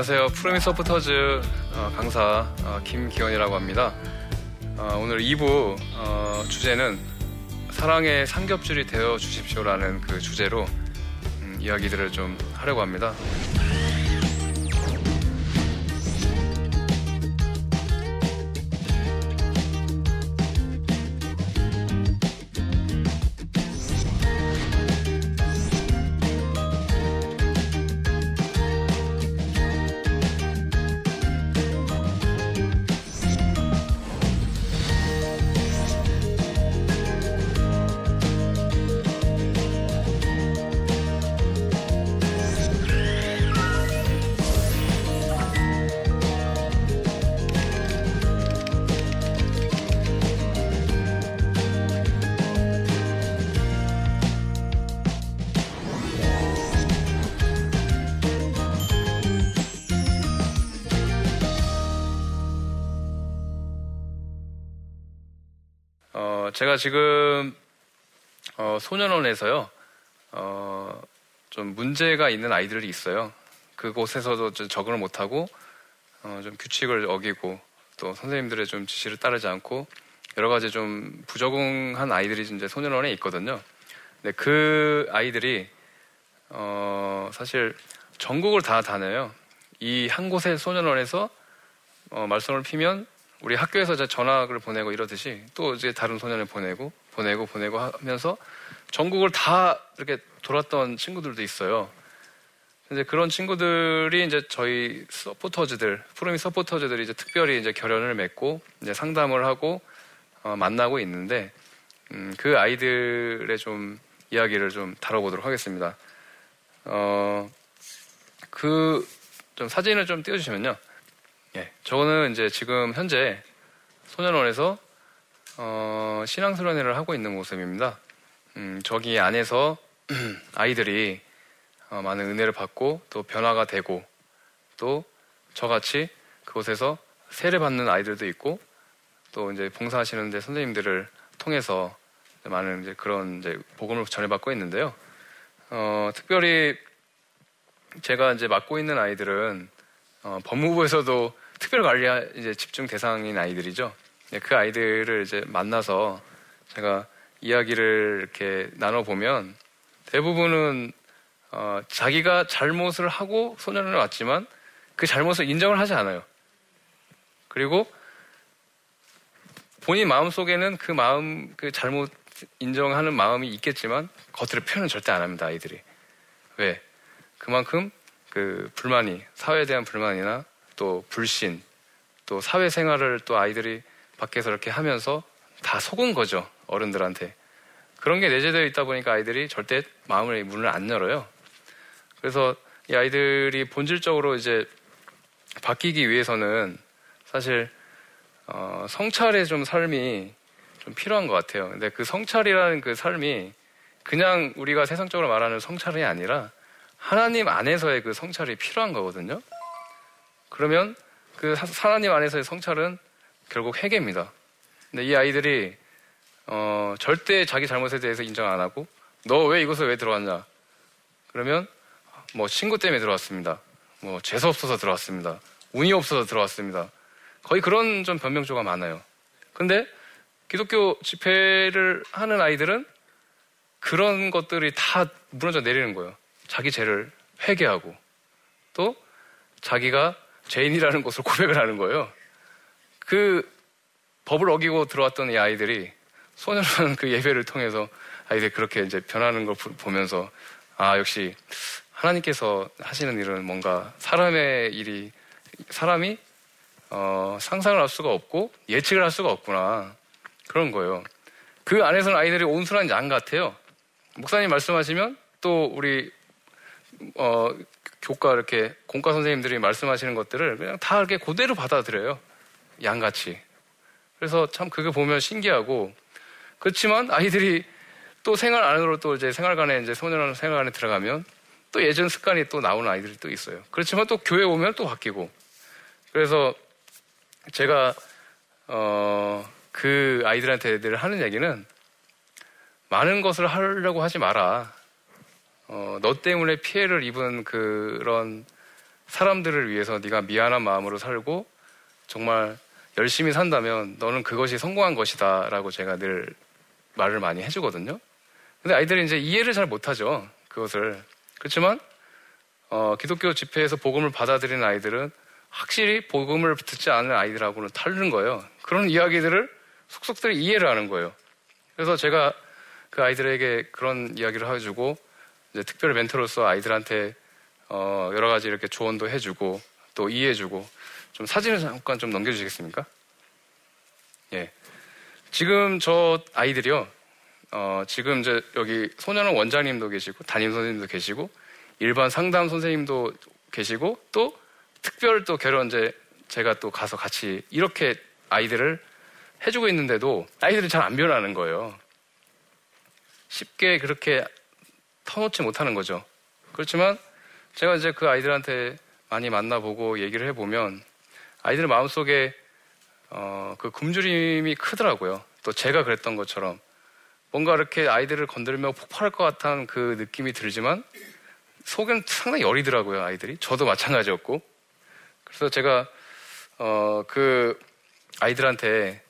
어, 안녕하세요. 프로미 서포터즈 어, 강사 어, 김기원이라고 합니다. 어, 오늘 2부 어, 주제는 사랑의 삼겹줄이 되어 주십시오라는 그 주제로 음, 이야기들을 좀 하려고 합니다. 어, 제가 지금 어, 소년원에서요. 어, 좀 문제가 있는 아이들이 있어요. 그곳에서도 좀 적응을 못하고 어, 좀 규칙을 어기고 또 선생님들의 좀 지시를 따르지 않고 여러 가지 좀 부적응한 아이들이 이제 소년원에 있거든요. 근데 그 아이들이 어, 사실 전국을 다 다녀요. 이 한 곳의 소년원에서 어, 말썽을 피면 우리 학교에서 전학을 보내고 이러듯이 또 이제 다른 소년을 보내고 보내고 보내고 하면서 전국을 다 이렇게 돌았던 친구들도 있어요. 이제 그런 친구들이 이제 저희 서포터즈들, 프로미 서포터즈들이 이제 특별히 이제 결연을 맺고 이제 상담을 하고 어, 만나고 있는데 음, 그 아이들의 좀 이야기를 좀 다뤄보도록 하겠습니다. 어, 그 좀 사진을 좀 띄워주시면요. 예, 저는 이제 지금 현재 소년원에서 어, 신앙수련회를 하고 있는 모습입니다. 음, 저기 안에서 아이들이 어, 많은 은혜를 받고 또 변화가 되고 또 저같이 그곳에서 세례 받는 아이들도 있고 또 이제 봉사하시는데 선생님들을 통해서 많은 이제 그런 이제 복음을 전해받고 있는데요. 어, 특별히 제가 이제 맡고 있는 아이들은 어, 법무부에서도 특별 관리 이제 집중 대상인 아이들이죠. 네, 그 아이들을 이제 만나서 제가 이야기를 이렇게 나눠보면 대부분은 어, 자기가 잘못을 하고 소년을 왔지만 그 잘못을 인정을 하지 않아요. 그리고 본인 마음 속에는 그 마음, 그 잘못 인정하는 마음이 있겠지만 겉으로 표현은 절대 안 합니다, 아이들이. 왜? 그만큼 그 불만이, 사회에 대한 불만이나 또 불신, 또 사회생활을 또 아이들이 밖에서 이렇게 하면서 다 속은 거죠, 어른들한테. 그런 게 내재되어 있다 보니까 아이들이 절대 마음을, 문을 안 열어요. 그래서 이 아이들이 본질적으로 이제 바뀌기 위해서는 사실 어, 성찰의 좀 삶이 좀 필요한 것 같아요. 근데 그 성찰이라는 그 삶이 그냥 우리가 세상적으로 말하는 성찰이 아니라 하나님 안에서의 그 성찰이 필요한 거거든요. 그러면 그 하나님 안에서의 성찰은 결국 회개입니다. 근데 이 아이들이 어, 절대 자기 잘못에 대해서 인정 안 하고 너 왜 이곳에 왜 들어왔냐? 그러면 뭐 친구 때문에 들어왔습니다. 뭐 재수 없어서 들어왔습니다. 운이 없어서 들어왔습니다. 거의 그런 좀 변명조가 많아요. 근데 기독교 집회를 하는 아이들은 그런 것들이 다 무너져 내리는 거예요. 자기 죄를 회개하고 또 자기가 죄인이라는 것을 고백을 하는 거예요. 그 법을 어기고 들어왔던 이 아이들이 소년원 그 예배를 통해서 아이들이 그렇게 이제 변하는 걸 보면서 아 역시 하나님께서 하시는 일은 뭔가 사람의 일이 사람이 어, 상상을 할 수가 없고 예측을 할 수가 없구나 그런 거예요. 그 안에서는 아이들이 온순한 양 같아요. 목사님 말씀하시면 또 우리 어, 교과 이렇게 공과 선생님들이 말씀하시는 것들을 그냥 다 이렇게 그대로 받아들여요. 양같이. 그래서 참 그게 보면 신기하고 그렇지만 아이들이 또 생활 안으로 또 이제 생활관에 이제 소년 생활관에 들어가면 또 예전 습관이 또 나오는 아이들이 또 있어요. 그렇지만 또 교회 오면 또 바뀌고. 그래서 제가 어, 그 아이들한테 늘 하는 얘기는 많은 것을 하려고 하지 마라. 어, 너 때문에 피해를 입은 그런 사람들을 위해서 네가 미안한 마음으로 살고 정말 열심히 산다면 너는 그것이 성공한 것이다라고 제가 늘 말을 많이 해주거든요. 근데 아이들이 이제 이해를 잘 못하죠. 그것을. 그렇지만 어, 기독교 집회에서 복음을 받아들이는 아이들은 확실히 복음을 듣지 않은 아이들하고는 다른 거예요. 그런 이야기들을 속속들이 이해를 하는 거예요. 그래서 제가 그 아이들에게 그런 이야기를 해주고 이제 특별히 멘토로서 아이들한테 어, 여러 가지 이렇게 조언도 해주고 또 이해해주고 좀 사진을 잠깐 좀 넘겨주시겠습니까? 예. 지금 저 아이들이요. 어, 지금 이제 여기 소년원 원장님도 계시고 담임 선생님도 계시고 일반 상담 선생님도 계시고 또 특별 또 결혼제 제가 또 가서 같이 이렇게 아이들을 해주고 있는데도 아이들이 잘 안 변하는 거예요. 쉽게 그렇게 터놓지 못하는 거죠. 그렇지만 제가 이제 그 아이들한테 많이 만나보고 얘기를 해보면 아이들 마음속에 어, 그 굶주림이 크더라고요. 또 제가 그랬던 것처럼 뭔가 이렇게 아이들을 건들며 폭발할 것 같은 그 느낌이 들지만 속은 상당히 여리더라고요, 아이들이. 저도 마찬가지였고. 그래서 제가, 어, 그 아이들한테,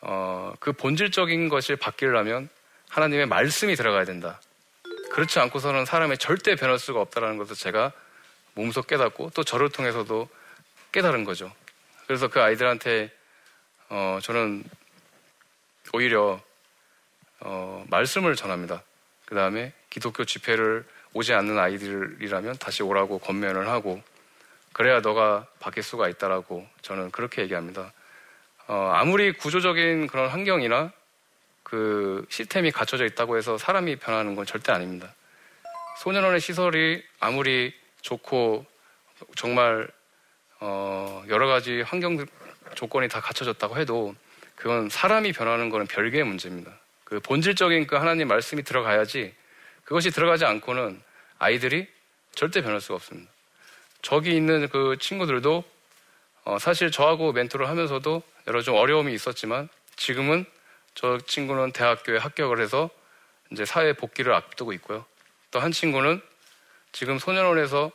어, 그 본질적인 것을 바뀌려면 하나님의 말씀이 들어가야 된다. 그렇지 않고서는 사람의 절대 변할 수가 없다는 것을 제가 몸소 깨닫고 또 저를 통해서도 깨달은 거죠. 그래서 그 아이들한테, 어, 저는 오히려, 어, 말씀을 전합니다. 그 다음에 기독교 집회를 오지 않는 아이들이라면 다시 오라고 권면을 하고 그래야 너가 바뀔 수가 있다라고 저는 그렇게 얘기합니다. 어, 아무리 구조적인 그런 환경이나 그 시스템이 갖춰져 있다고 해서 사람이 변하는 건 절대 아닙니다. 소년원의 시설이 아무리 좋고 정말 어, 여러 가지 환경 조건이 다 갖춰졌다고 해도 그건 사람이 변하는 거는 별개의 문제입니다. 그 본질적인 그 하나님 말씀이 들어가야지 그것이 들어가지 않고는 아이들이 절대 변할 수가 없습니다. 저기 있는 그 친구들도 어, 사실 저하고 멘토를 하면서도 여러 좀 어려움이 있었지만 지금은 저 친구는 대학교에 합격을 해서 이제 사회 복귀를 앞두고 있고요. 또 한 친구는 지금 소년원에서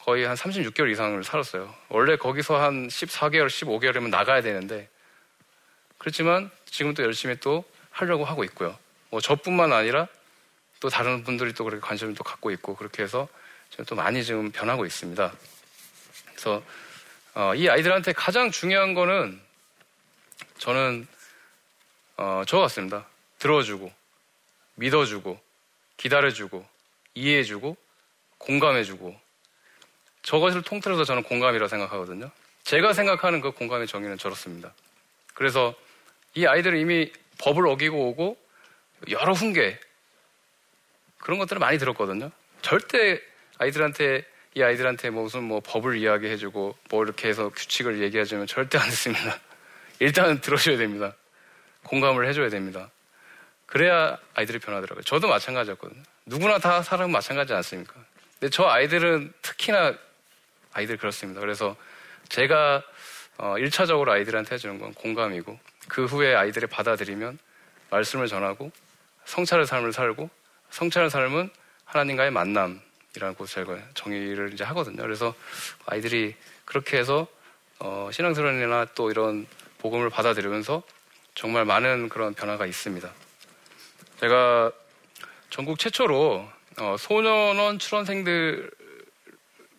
거의 한 36개월 이상을 살았어요. 원래 거기서 한 14개월, 15개월이면 나가야 되는데 그렇지만 지금 또 열심히 또 하려고 하고 있고요. 뭐 저뿐만 아니라 또 다른 분들이 또 그렇게 관심을 또 갖고 있고 그렇게 해서 지금 또 많이 지금 변하고 있습니다. 그래서 어, 이 아이들한테 가장 중요한 거는 저는 어, 저 같습니다. 들어주고 믿어주고 기다려주고 이해해주고 공감해주고 저것을 통틀어서 저는 공감이라고 생각하거든요. 제가 생각하는 그 공감의 정의는 저렇습니다. 그래서 이 아이들은 이미 법을 어기고 오고 여러 훈계 그런 것들을 많이 들었거든요. 절대 아이들한테 이 아이들한테 뭐 무슨 뭐 법을 이야기해주고 뭐 이렇게 해서 규칙을 얘기해주면 절대 안 듣습니다. 일단은 들어줘야 됩니다. 공감을 해줘야 됩니다. 그래야 아이들이 변하더라고요. 저도 마찬가지였거든요. 누구나 다 사람은 마찬가지 않습니까? 근데 저 아이들은 특히나 아이들 그렇습니다. 그래서 제가 어, 1차적으로 아이들한테 해주는 건 공감이고 그 후에 아이들이 받아들이면 말씀을 전하고 성찰의 삶을 살고 성찰의 삶은 하나님과의 만남이라는 곳을 제가 정의를 이제 하거든요. 그래서 아이들이 그렇게 해서 어, 신앙스러운이나 또 이런 복음을 받아들이면서 정말 많은 그런 변화가 있습니다. 제가 전국 최초로 어, 소년원 출원생들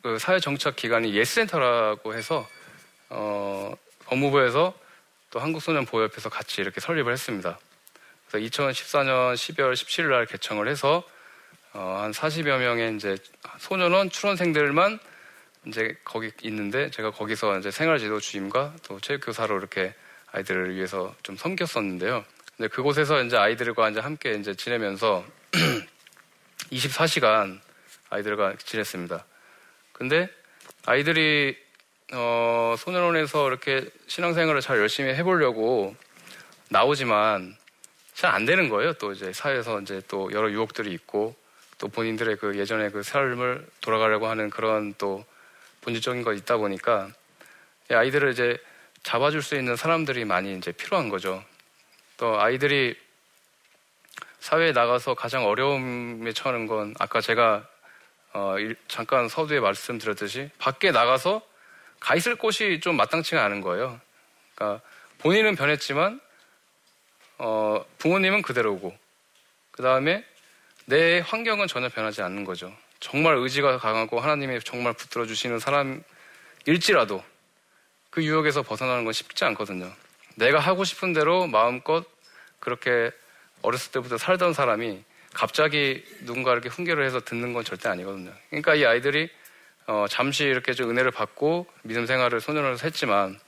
그 사회 정착 기관이 예스센터라고 해서 어, 법무부에서 또 한국소년보호협회에서 같이 이렇게 설립을 했습니다. 그래서 2014년 12월 17일 날 개청을 해서 어, 한 40여 명의 이제 소년원 출원생들만 이제 거기 있는데 제가 거기서 이제 생활지도 주임과 또 체육교사로 이렇게 아이들을 위해서 좀 섬겼었는데요. 근데 그곳에서 이제 아이들과 이제 함께 이제 지내면서 24시간 아이들과 지냈습니다. 근데 아이들이 어, 소년원에서 이렇게 신앙생활을 잘 열심히 해보려고 나오지만 잘 안 되는 거예요. 또 이제 사회에서 이제 또 여러 유혹들이 있고 또 본인들의 그 예전의 그 삶을 돌아가려고 하는 그런 또 본질적인 거 있다 보니까 아이들을 이제 잡아줄 수 있는 사람들이 많이 이제 필요한 거죠. 또 아이들이 사회에 나가서 가장 어려움에 처하는 건 아까 제가 어, 잠깐 서두에 말씀드렸듯이 밖에 나가서 가 있을 곳이 좀 마땅치가 않은 거예요. 그러니까 본인은 변했지만 어, 부모님은 그대로고 그 다음에 내 환경은 전혀 변하지 않는 거죠. 정말 의지가 강하고 하나님이 정말 붙들어 주시는 사람일지라도 그 유혹에서 벗어나는 건 쉽지 않거든요. 내가 하고 싶은 대로 마음껏 그렇게 어렸을 때부터 살던 사람이 갑자기 누군가 이렇게 훈계를 해서 듣는 건 절대 아니거든요. 그러니까 이 아이들이 어, 잠시 이렇게 좀 은혜를 받고 믿음 생활을 소년으로서 했지만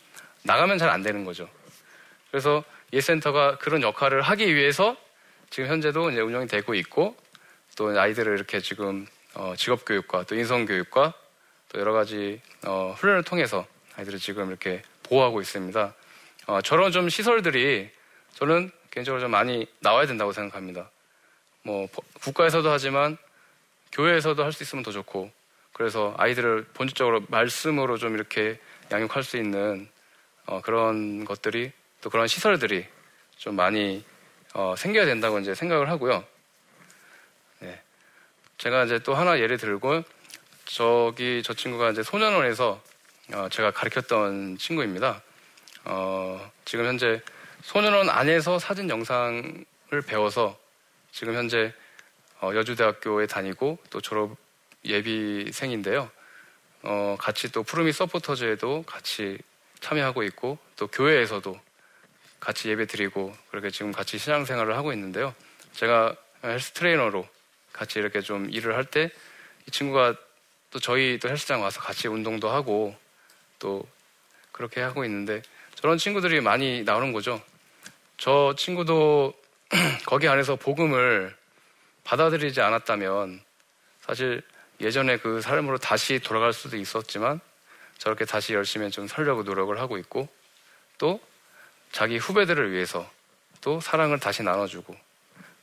나가면 잘 안 되는 거죠. 그래서 예센터가 그런 역할을 하기 위해서 지금 현재도 이제 운영이 되고 있고 또 아이들을 이렇게 지금 어, 직업교육과 또 인성교육과 또 여러 가지 어, 훈련을 통해서 아이들을 지금 이렇게 보호하고 있습니다. 어, 저런 좀 시설들이 저는 개인적으로 좀 많이 나와야 된다고 생각합니다. 뭐 국가에서도 하지만 교회에서도 할 수 있으면 더 좋고 그래서 아이들을 본질적으로 말씀으로 좀 이렇게 양육할 수 있는 어, 그런 것들이 또 그런 시설들이 좀 많이 어, 생겨야 된다고 이제 생각을 하고요. 네. 제가 이제 또 하나 예를 들고 저기 저 친구가 이제 소년원에서 어, 제가 가르쳤던 친구입니다. 어, 지금 현재 소년원 안에서 사진 영상을 배워서 지금 현재 어, 여주대학교에 다니고 또 졸업 예비생인데요. 어, 같이 또 푸르미 서포터즈에도 같이 참여하고 있고 또 교회에서도 같이 예배 드리고 그렇게 지금 같이 신앙생활을 하고 있는데요. 제가 헬스 트레이너로 같이 이렇게 좀 일을 할 때 이 친구가 또 저희 또 헬스장 와서 같이 운동도 하고 또 그렇게 하고 있는데 저런 친구들이 많이 나오는 거죠. 저 친구도 거기 안에서 복음을 받아들이지 않았다면 사실 예전에 그 삶으로 다시 돌아갈 수도 있었지만 저렇게 다시 열심히 좀 살려고 노력을 하고 있고 또 자기 후배들을 위해서 또 사랑을 다시 나눠주고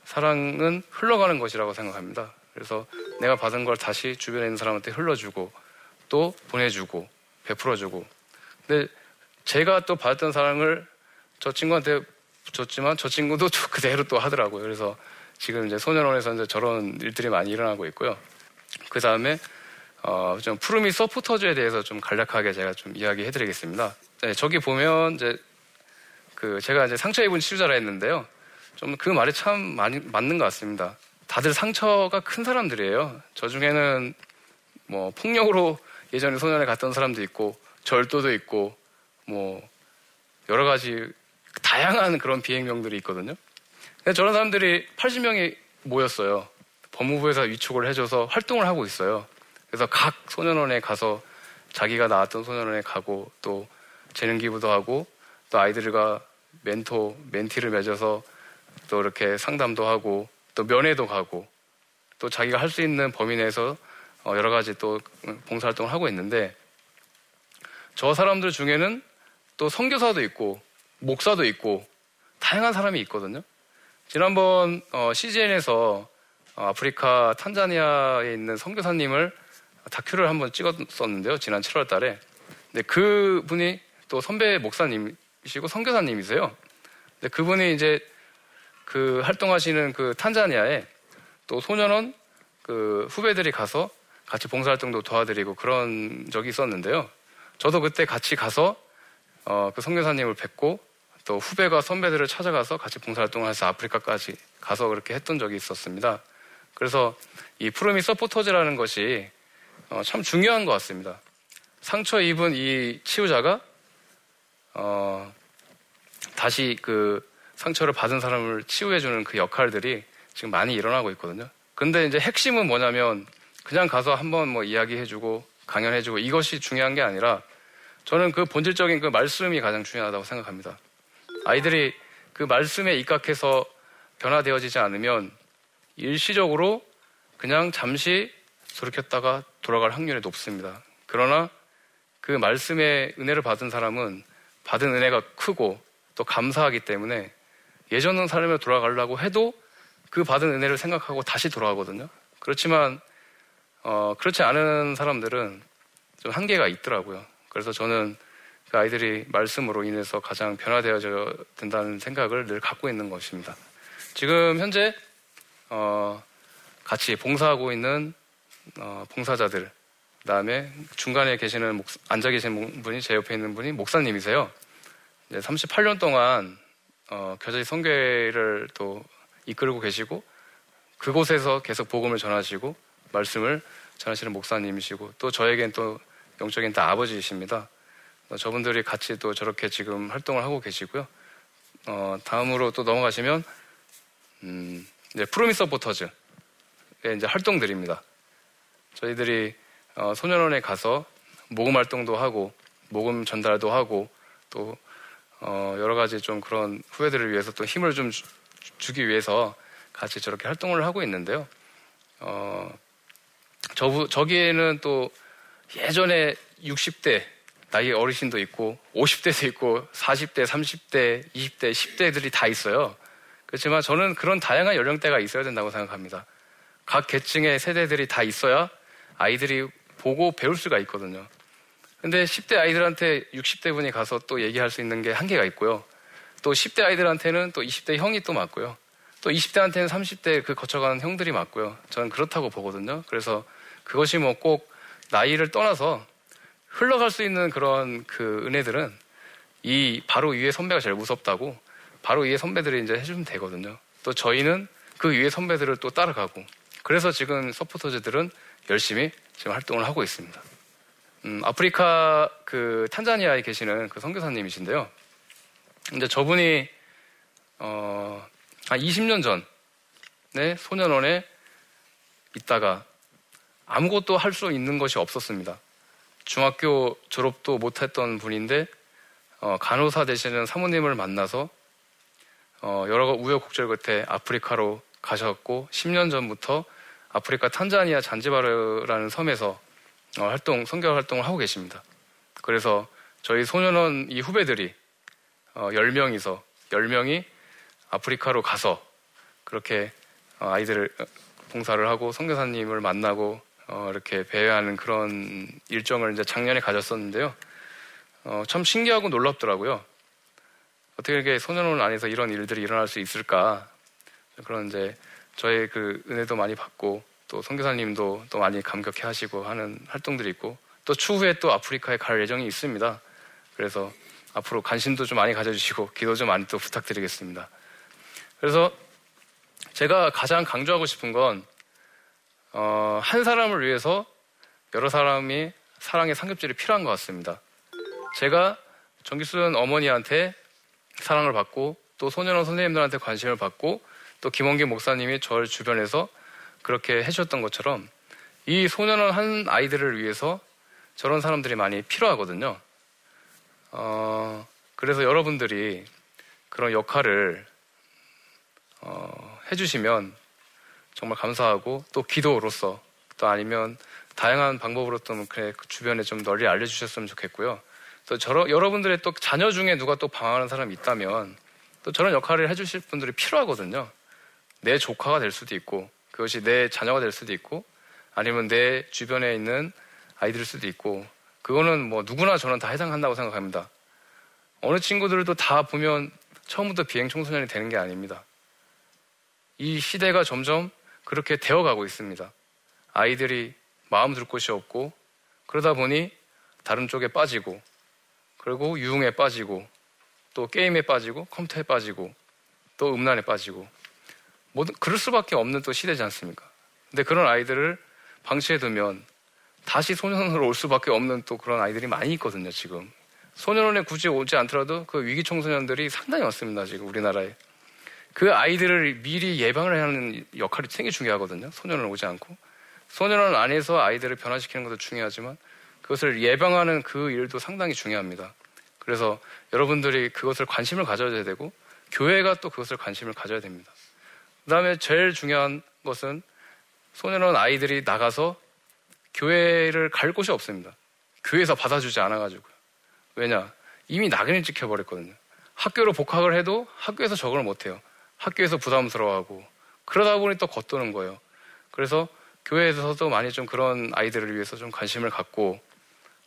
사랑은 흘러가는 것이라고 생각합니다. 그래서 내가 받은 걸 다시 주변에 있는 사람한테 흘러주고 또 보내주고 베풀어주고 근데 제가 또 받았던 사랑을 저 친구한테 줬지만 저 친구도 그대로 또 하더라고요. 그래서 지금 이제 소년원에서 이제 저런 일들이 많이 일어나고 있고요. 그 다음에 어, 좀 푸르미 서포터즈에 대해서 좀 간략하게 제가 좀 이야기해 드리겠습니다. 네, 저기 보면 이제 그 제가 이제 상처 입은 치료자라 했는데요. 좀 그 말이 참 많이 맞는 것 같습니다. 다들 상처가 큰 사람들이에요. 저 중에는 뭐 폭력으로 예전에 소년에 갔던 사람도 있고 절도도 있고 뭐 여러 가지 다양한 그런 비행명들이 있거든요. 저런 사람들이 80명이 모였어요. 법무부에서 위촉을 해줘서 활동을 하고 있어요. 그래서 각 소년원에 가서 자기가 나왔던 소년원에 가고 또 재능 기부도 하고 또 아이들과 멘토, 멘티를 맺어서 또 이렇게 상담도 하고 또 면회도 가고 또 자기가 할 수 있는 범위 내에서 어, 여러 가지 또 봉사활동을 하고 있는데 저 사람들 중에는 또 선교사도 있고 목사도 있고 다양한 사람이 있거든요. 지난번 어, CGN에서 어, 아프리카 탄자니아에 있는 선교사님을 다큐를 한번 찍었었는데요. 지난 7월 달에. 근데 그 분이 또 선배 목사님이시고 선교사님이세요. 근데 그분이 이제 그 활동하시는 그 탄자니아에 또 소년원 그 후배들이 가서 같이 봉사활동도 도와드리고 그런 적이 있었는데요. 저도 그때 같이 가서 어, 그 선교사님을 뵙고 또 후배가 선배들을 찾아가서 같이 봉사활동을 해서 아프리카까지 가서 그렇게 했던 적이 있었습니다. 그래서 이 푸르미 서포터즈라는 것이 어, 참 중요한 것 같습니다. 상처 입은 이 치유자가 어, 다시 그 상처를 받은 사람을 치유해주는 그 역할들이 지금 많이 일어나고 있거든요. 근데 이제 핵심은 뭐냐면 그냥 가서 한번 뭐 이야기해주고 강연해주고 이것이 중요한 게 아니라 저는 그 본질적인 그 말씀이 가장 중요하다고 생각합니다. 아이들이 그 말씀에 입각해서 변화되어지지 않으면 일시적으로 그냥 잠시 돌이켰다가 돌아갈 확률이 높습니다. 그러나 그 말씀의 은혜를 받은 사람은 받은 은혜가 크고 또 감사하기 때문에 예전 삶에 돌아가려고 해도 그 받은 은혜를 생각하고 다시 돌아가거든요. 그렇지만 어, 그렇지 않은 사람들은 좀 한계가 있더라고요. 그래서 저는 그 아이들이 말씀으로 인해서 가장 변화되어져야 된다는 생각을 늘 갖고 있는 것입니다. 지금 현재 어, 같이 봉사하고 있는 어, 봉사자들, 그다음에 중간에 계시는 목, 앉아 계신 분이 제 옆에 있는 분이 목사님이세요. 38년 동안 어, 겨자리 성교회를 또 이끌고 계시고 그곳에서 계속 복음을 전하시고 말씀을 전하시는 목사님이시고 또 저에겐 또 영적인 다 아버지이십니다. 어, 저분들이 같이 또 저렇게 지금 활동을 하고 계시고요. 어, 다음으로 또 넘어가시면 음, 이제 프로미스 서포터즈의 이제 활동들입니다. 저희들이 어, 소년원에 가서 모금 활동도 하고 모금 전달도 하고 또 어, 여러 가지 좀 그런 후배들을 위해서 또 힘을 좀 주, 기 위해서 같이 저렇게 활동을 하고 있는데요. 어, 저, 저기에는 또 예전에 60대 나이 어르신도 있고 50대도 있고 40대, 30대, 20대, 10대들이 다 있어요. 그렇지만 저는 그런 다양한 연령대가 있어야 된다고 생각합니다. 각 계층의 세대들이 다 있어야 아이들이 보고 배울 수가 있거든요. 근데 10대 아이들한테 60대 분이 가서 또 얘기할 수 있는 게 한계가 있고요. 또 10대 아이들한테는 또 20대 형이 또 맞고요. 또 20대한테는 30대 그 거쳐가는 형들이 맞고요. 저는 그렇다고 보거든요. 그래서 그것이 뭐 꼭 나이를 떠나서 흘러갈 수 있는 그런 그 은혜들은 이 바로 위에 선배가 제일 무섭다고 바로 위에 선배들이 이제 해주면 되거든요. 또 저희는 그 위에 선배들을 또 따라가고 그래서 지금 서포터즈들은 열심히 지금 활동을 하고 있습니다. 음, 아프리카 그 탄자니아에 계시는 그 선교사님이신데요. 근데 저분이 어, 한 20년 전에 소년원에 있다가 아무것도 할 수 있는 것이 없었습니다. 중학교 졸업도 못했던 분인데 어, 간호사 되시는 사모님을 만나서 어, 여러 우여곡절 끝에 아프리카로 가셨고 10년 전부터 아프리카 탄자니아 잔지바르라는 섬에서 어, 활동, 성교 활동을 하고 계십니다. 그래서 저희 소년원 이 후배들이 어, 10명이서 10명이 아프리카로 가서 그렇게 어, 아이들을 어, 봉사를 하고 성교사님을 만나고 어, 이렇게 배회하는 그런 일정을 이제 작년에 가졌었는데요. 어, 참 신기하고 놀랍더라고요. 어떻게 이렇게 소년원 안에서 이런 일들이 일어날 수 있을까? 그런 이제 저의 그 은혜도 많이 받고 또 선교사님도 또 많이 감격해 하시고 하는 활동들이 있고 또 추후에 또 아프리카에 갈 예정이 있습니다. 그래서 앞으로 관심도 좀 많이 가져주시고 기도 좀 많이 또 부탁드리겠습니다. 그래서 제가 가장 강조하고 싶은 건, 어, 한 사람을 위해서 여러 사람이 사랑의 상급질이 필요한 것 같습니다. 제가 정기순 어머니한테 사랑을 받고 또 소년원 선생님들한테 관심을 받고 또 김원기 목사님이 저를 주변에서 그렇게 해주셨던 것처럼 이 소년원 한 아이들을 위해서 저런 사람들이 많이 필요하거든요. 어, 그래서 여러분들이 그런 역할을 어, 해주시면 정말 감사하고 또 기도로서 또 아니면 다양한 방법으로 또 그 주변에 좀 널리 알려주셨으면 좋겠고요. 또 저러, 여러분들의 또 자녀 중에 누가 또 방황하는 사람이 있다면 또 저런 역할을 해주실 분들이 필요하거든요. 내 조카가 될 수도 있고 그것이 내 자녀가 될 수도 있고 아니면 내 주변에 있는 아이들일 수도 있고 그거는 뭐 누구나 저는 다 해당한다고 생각합니다. 어느 친구들도 다 보면 처음부터 비행 청소년이 되는 게 아닙니다. 이 시대가 점점 그렇게 되어가고 있습니다. 아이들이 마음 둘 곳이 없고 그러다 보니 다른 쪽에 빠지고 그리고 유흥에 빠지고 또 게임에 빠지고 컴퓨터에 빠지고 또 음란에 빠지고 모든 그럴 수밖에 없는 또 시대지 않습니까? 근데 그런 아이들을 방치해 두면 다시 소년원으로 올 수밖에 없는 또 그런 아이들이 많이 있거든요, 지금. 소년원에 굳이 오지 않더라도 그 위기 청소년들이 상당히 많습니다, 지금 우리나라에. 그 아이들을 미리 예방을 하는 역할이 되게 중요하거든요. 소년원 오지 않고. 소년원 안에서 아이들을 변화시키는 것도 중요하지만 그것을 예방하는 그 일도 상당히 중요합니다. 그래서 여러분들이 그것을 관심을 가져야 되고 교회가 또 그것을 관심을 가져야 됩니다. 그 다음에 제일 중요한 것은 소년원 아이들이 나가서 교회를 갈 곳이 없습니다. 교회에서 받아주지 않아가지고요. 왜냐? 이미 낙인을 찍혀버렸거든요. 학교로 복학을 해도 학교에서 적응을 못해요. 학교에서 부담스러워하고 그러다 보니 또 겉도는 거예요. 그래서 교회에서도 많이 좀 그런 아이들을 위해서 좀 관심을 갖고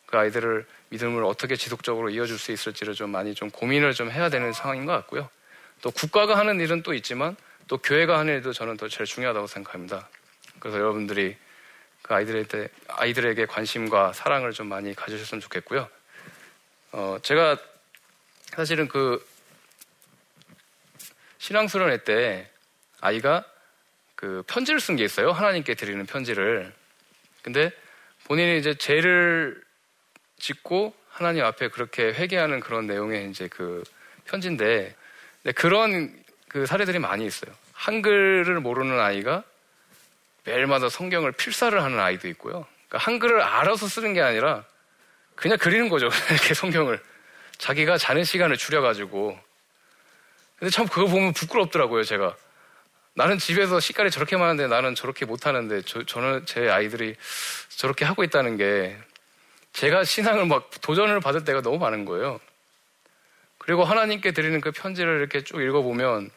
그 아이들을 믿음을 어떻게 지속적으로 이어줄 수 있을지를 좀 많이 좀 고민을 좀 해야 되는 상황인 것 같고요. 또 국가가 하는 일은 또 있지만 또 교회가 하는 일도 저는 더 제일 중요하다고 생각합니다. 그래서 여러분들이 그 아이들에게, 아이들에게 관심과 사랑을 좀 많이 가지셨으면 좋겠고요. 어, 제가 사실은 그 신앙수련회 때 아이가 그 편지를 쓴 게 있어요. 하나님께 드리는 편지를. 근데 본인이 이제 죄를 짓고 하나님 앞에 그렇게 회개하는 그런 내용의 이제 그 편지인데 그런 그 사례들이 많이 있어요. 한글을 모르는 아이가 매일마다 성경을 필사를 하는 아이도 있고요. 그러니까 한글을 알아서 쓰는 게 아니라 그냥 그리는 거죠. 이렇게 성경을. 자기가 자는 시간을 줄여가지고. 근데 참 그거 보면 부끄럽더라고요, 제가. 나는 집에서 시간이 저렇게 많은데 나는 저렇게 못하는데 저, 저는 제 아이들이 저렇게 하고 있다는 게 제가 신앙을 막 도전을 받을 때가 너무 많은 거예요. 그리고 하나님께 드리는 그 편지를 이렇게 쭉 읽어보면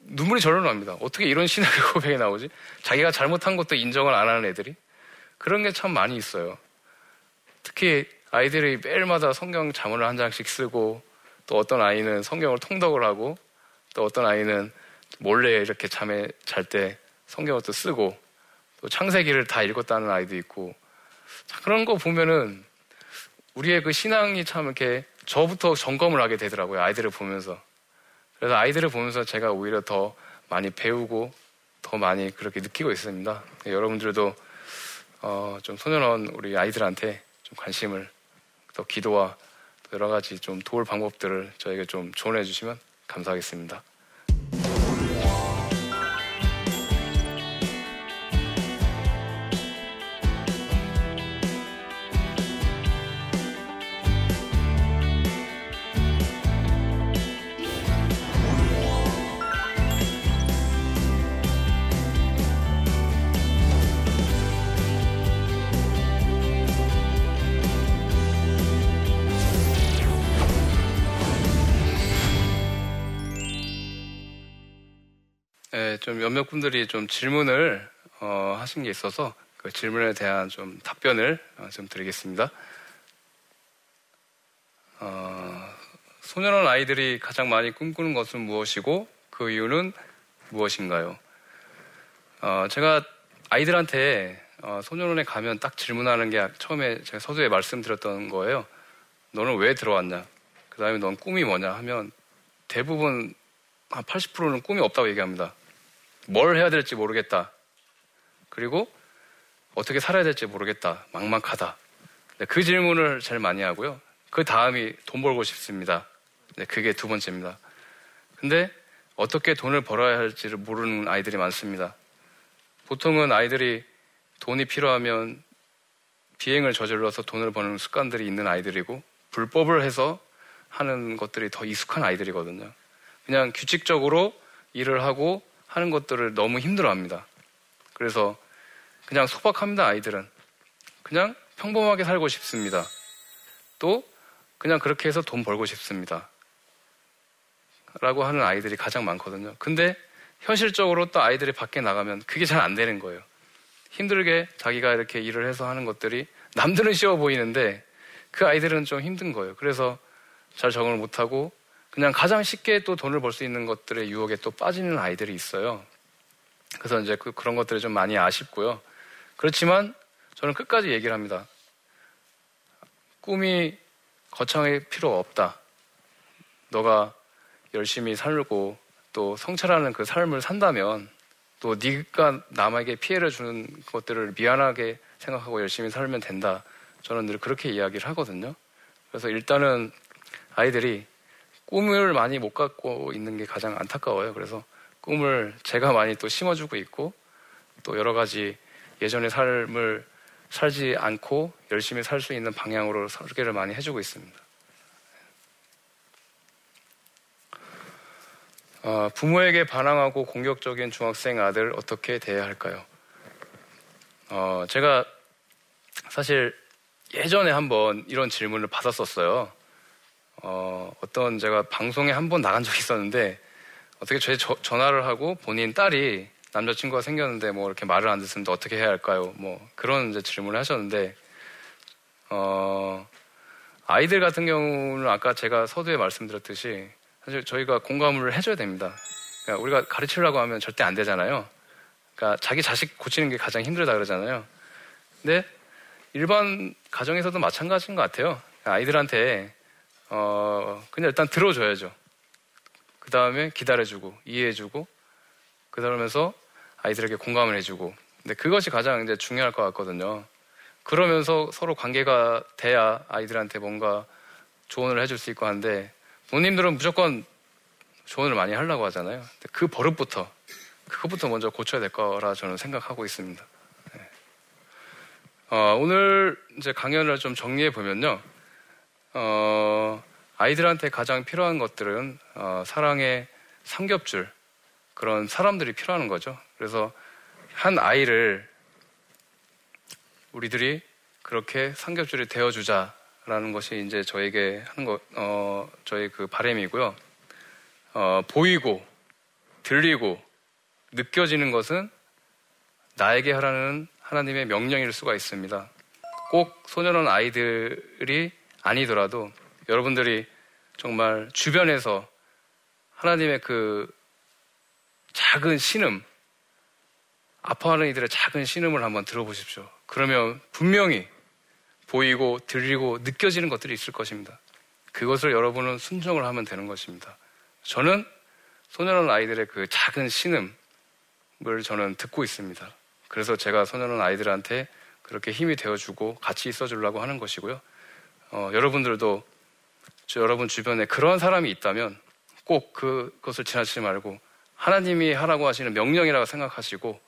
눈물이 절로 납니다. 어떻게 이런 신앙의 고백이 나오지? 자기가 잘못한 것도 인정을 안 하는 애들이? 그런 게 참 많이 있어요. 특히 아이들이 매일마다 성경 자문을 한 장씩 쓰고 또 어떤 아이는 성경을 통독을 하고 또 어떤 아이는 몰래 이렇게 잠에 잘 때 성경을 또 쓰고 또 창세기를 다 읽었다는 아이도 있고 자, 그런 거 보면은 우리의 그 신앙이 참 이렇게 저부터 점검을 하게 되더라고요. 아이들을 보면서. 그래서 아이들을 보면서 제가 오히려 더 많이 배우고 더 많이 그렇게 느끼고 있습니다. 여러분들도 어, 좀 소년원 우리 아이들한테 좀 관심을 또 기도와 여러 가지 좀 도울 방법들을 저에게 좀 조언해 주시면 감사하겠습니다. 좀 몇몇 분들이 좀 질문을 어, 하신 게 있어서 그 질문에 대한 좀 답변을 어, 좀 드리겠습니다. 어, 소년원 아이들이 가장 많이 꿈꾸는 것은 무엇이고 그 이유는 무엇인가요? 어, 제가 아이들한테 어, 소년원에 가면 딱 질문하는 게 처음에 제가 서두에 말씀드렸던 거예요. 너는 왜 들어왔냐? 그 다음에 넌 꿈이 뭐냐 하면 대부분 한 80%는 꿈이 없다고 얘기합니다. 뭘 해야 될지 모르겠다. 그리고 어떻게 살아야 될지 모르겠다. 막막하다. 네, 그 질문을 제일 많이 하고요. 그 다음이 돈 벌고 싶습니다. 네, 그게 두 번째입니다. 근데 어떻게 돈을 벌어야 할지를 모르는 아이들이 많습니다. 보통은 아이들이 돈이 필요하면 비행을 저질러서 돈을 버는 습관들이 있는 아이들이고 불법을 해서 하는 것들이 더 익숙한 아이들이거든요. 그냥 규칙적으로 일을 하고 하는 것들을 너무 힘들어 합니다. 그래서 그냥 소박합니다, 아이들은. 그냥 평범하게 살고 싶습니다. 또 그냥 그렇게 해서 돈 벌고 싶습니다. 라고 하는 아이들이 가장 많거든요. 근데 현실적으로 또 아이들이 밖에 나가면 그게 잘 안 되는 거예요. 힘들게 자기가 이렇게 일을 해서 하는 것들이 남들은 쉬워 보이는데 그 아이들은 좀 힘든 거예요. 그래서 잘 적응을 못하고 그냥 가장 쉽게 또 돈을 벌 수 있는 것들의 유혹에 또 빠지는 아이들이 있어요. 그래서 이제 그, 그런 것들이 좀 많이 아쉽고요. 그렇지만 저는 끝까지 얘기를 합니다. 꿈이 거창할 필요 없다. 너가 열심히 살고 또 성찰하는 그 삶을 산다면 또 네가 남에게 피해를 주는 것들을 미안하게 생각하고 열심히 살면 된다. 저는 늘 그렇게 이야기를 하거든요. 그래서 일단은 아이들이 꿈을 많이 못 갖고 있는 게 가장 안타까워요. 그래서 꿈을 제가 많이 또 심어주고 있고 또 여러 가지 예전의 삶을 살지 않고 열심히 살 수 있는 방향으로 설계를 많이 해주고 있습니다. 어, 부모에게 반항하고 공격적인 중학생 아들 어떻게 대해야 할까요? 어, 제가 사실 예전에 한번 이런 질문을 받았었어요. 어, 어떤 제가 방송에 한 번 나간 적이 있었는데 어떻게 제 전화를 하고 본인 딸이 남자친구가 생겼는데 뭐 이렇게 말을 안 듣는데 어떻게 해야 할까요? 뭐 그런 이제 질문을 하셨는데 어, 아이들 같은 경우는 아까 제가 서두에 말씀드렸듯이 사실 저희가 공감을 해줘야 됩니다. 그러니까 우리가 가르치려고 하면 절대 안 되잖아요. 그러니까 자기 자식 고치는 게 가장 힘들다 그러잖아요. 근데 일반 가정에서도 마찬가지인 것 같아요. 아이들한테 어 그냥 일단 들어줘야죠. 그 다음에 기다려주고 이해해주고 그러면서 아이들에게 공감을 해주고 근데 그것이 가장 이제 중요할 것 같거든요. 그러면서 서로 관계가 돼야 아이들한테 뭔가 조언을 해줄 수 있고 한데 부모님들은 무조건 조언을 많이 하려고 하잖아요. 그 버릇부터 그것부터 먼저 고쳐야 될 거라 저는 생각하고 있습니다. 네. 어, 오늘 이제 강연을 좀 정리해 보면요. 어, 아이들한테 가장 필요한 것들은 어, 사랑의 삼겹줄 그런 사람들이 필요한 거죠. 그래서 한 아이를 우리들이 그렇게 삼겹줄이 되어주자라는 것이 이제 저에게 하는 것, 어, 저희 그 바램이고요. 어, 보이고, 들리고, 느껴지는 것은 나에게 하라는 하나님의 명령일 수가 있습니다. 꼭 소년원 아이들이 아니더라도 여러분들이 정말 주변에서 하나님의 그 작은 신음, 아파하는 이들의 작은 신음을 한번 들어보십시오. 그러면 분명히 보이고 들리고 느껴지는 것들이 있을 것입니다. 그것을 여러분은 순종을 하면 되는 것입니다. 저는 소년원 아이들의 그 작은 신음을 저는 듣고 있습니다. 그래서 제가 소년원 아이들한테 그렇게 힘이 되어주고 같이 있어주려고 하는 것이고요. 어, 여러분들도 여러분 주변에 그런 사람이 있다면 꼭 그것을 지나치지 말고 하나님이 하라고 하시는 명령이라고 생각하시고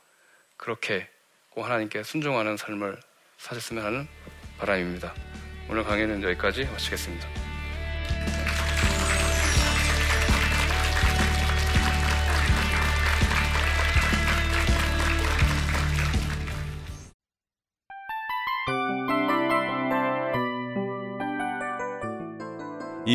그렇게 꼭 하나님께 순종하는 삶을 사셨으면 하는 바람입니다. 오늘 강의는 여기까지 마치겠습니다.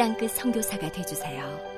땅끝 성교사가 되주세요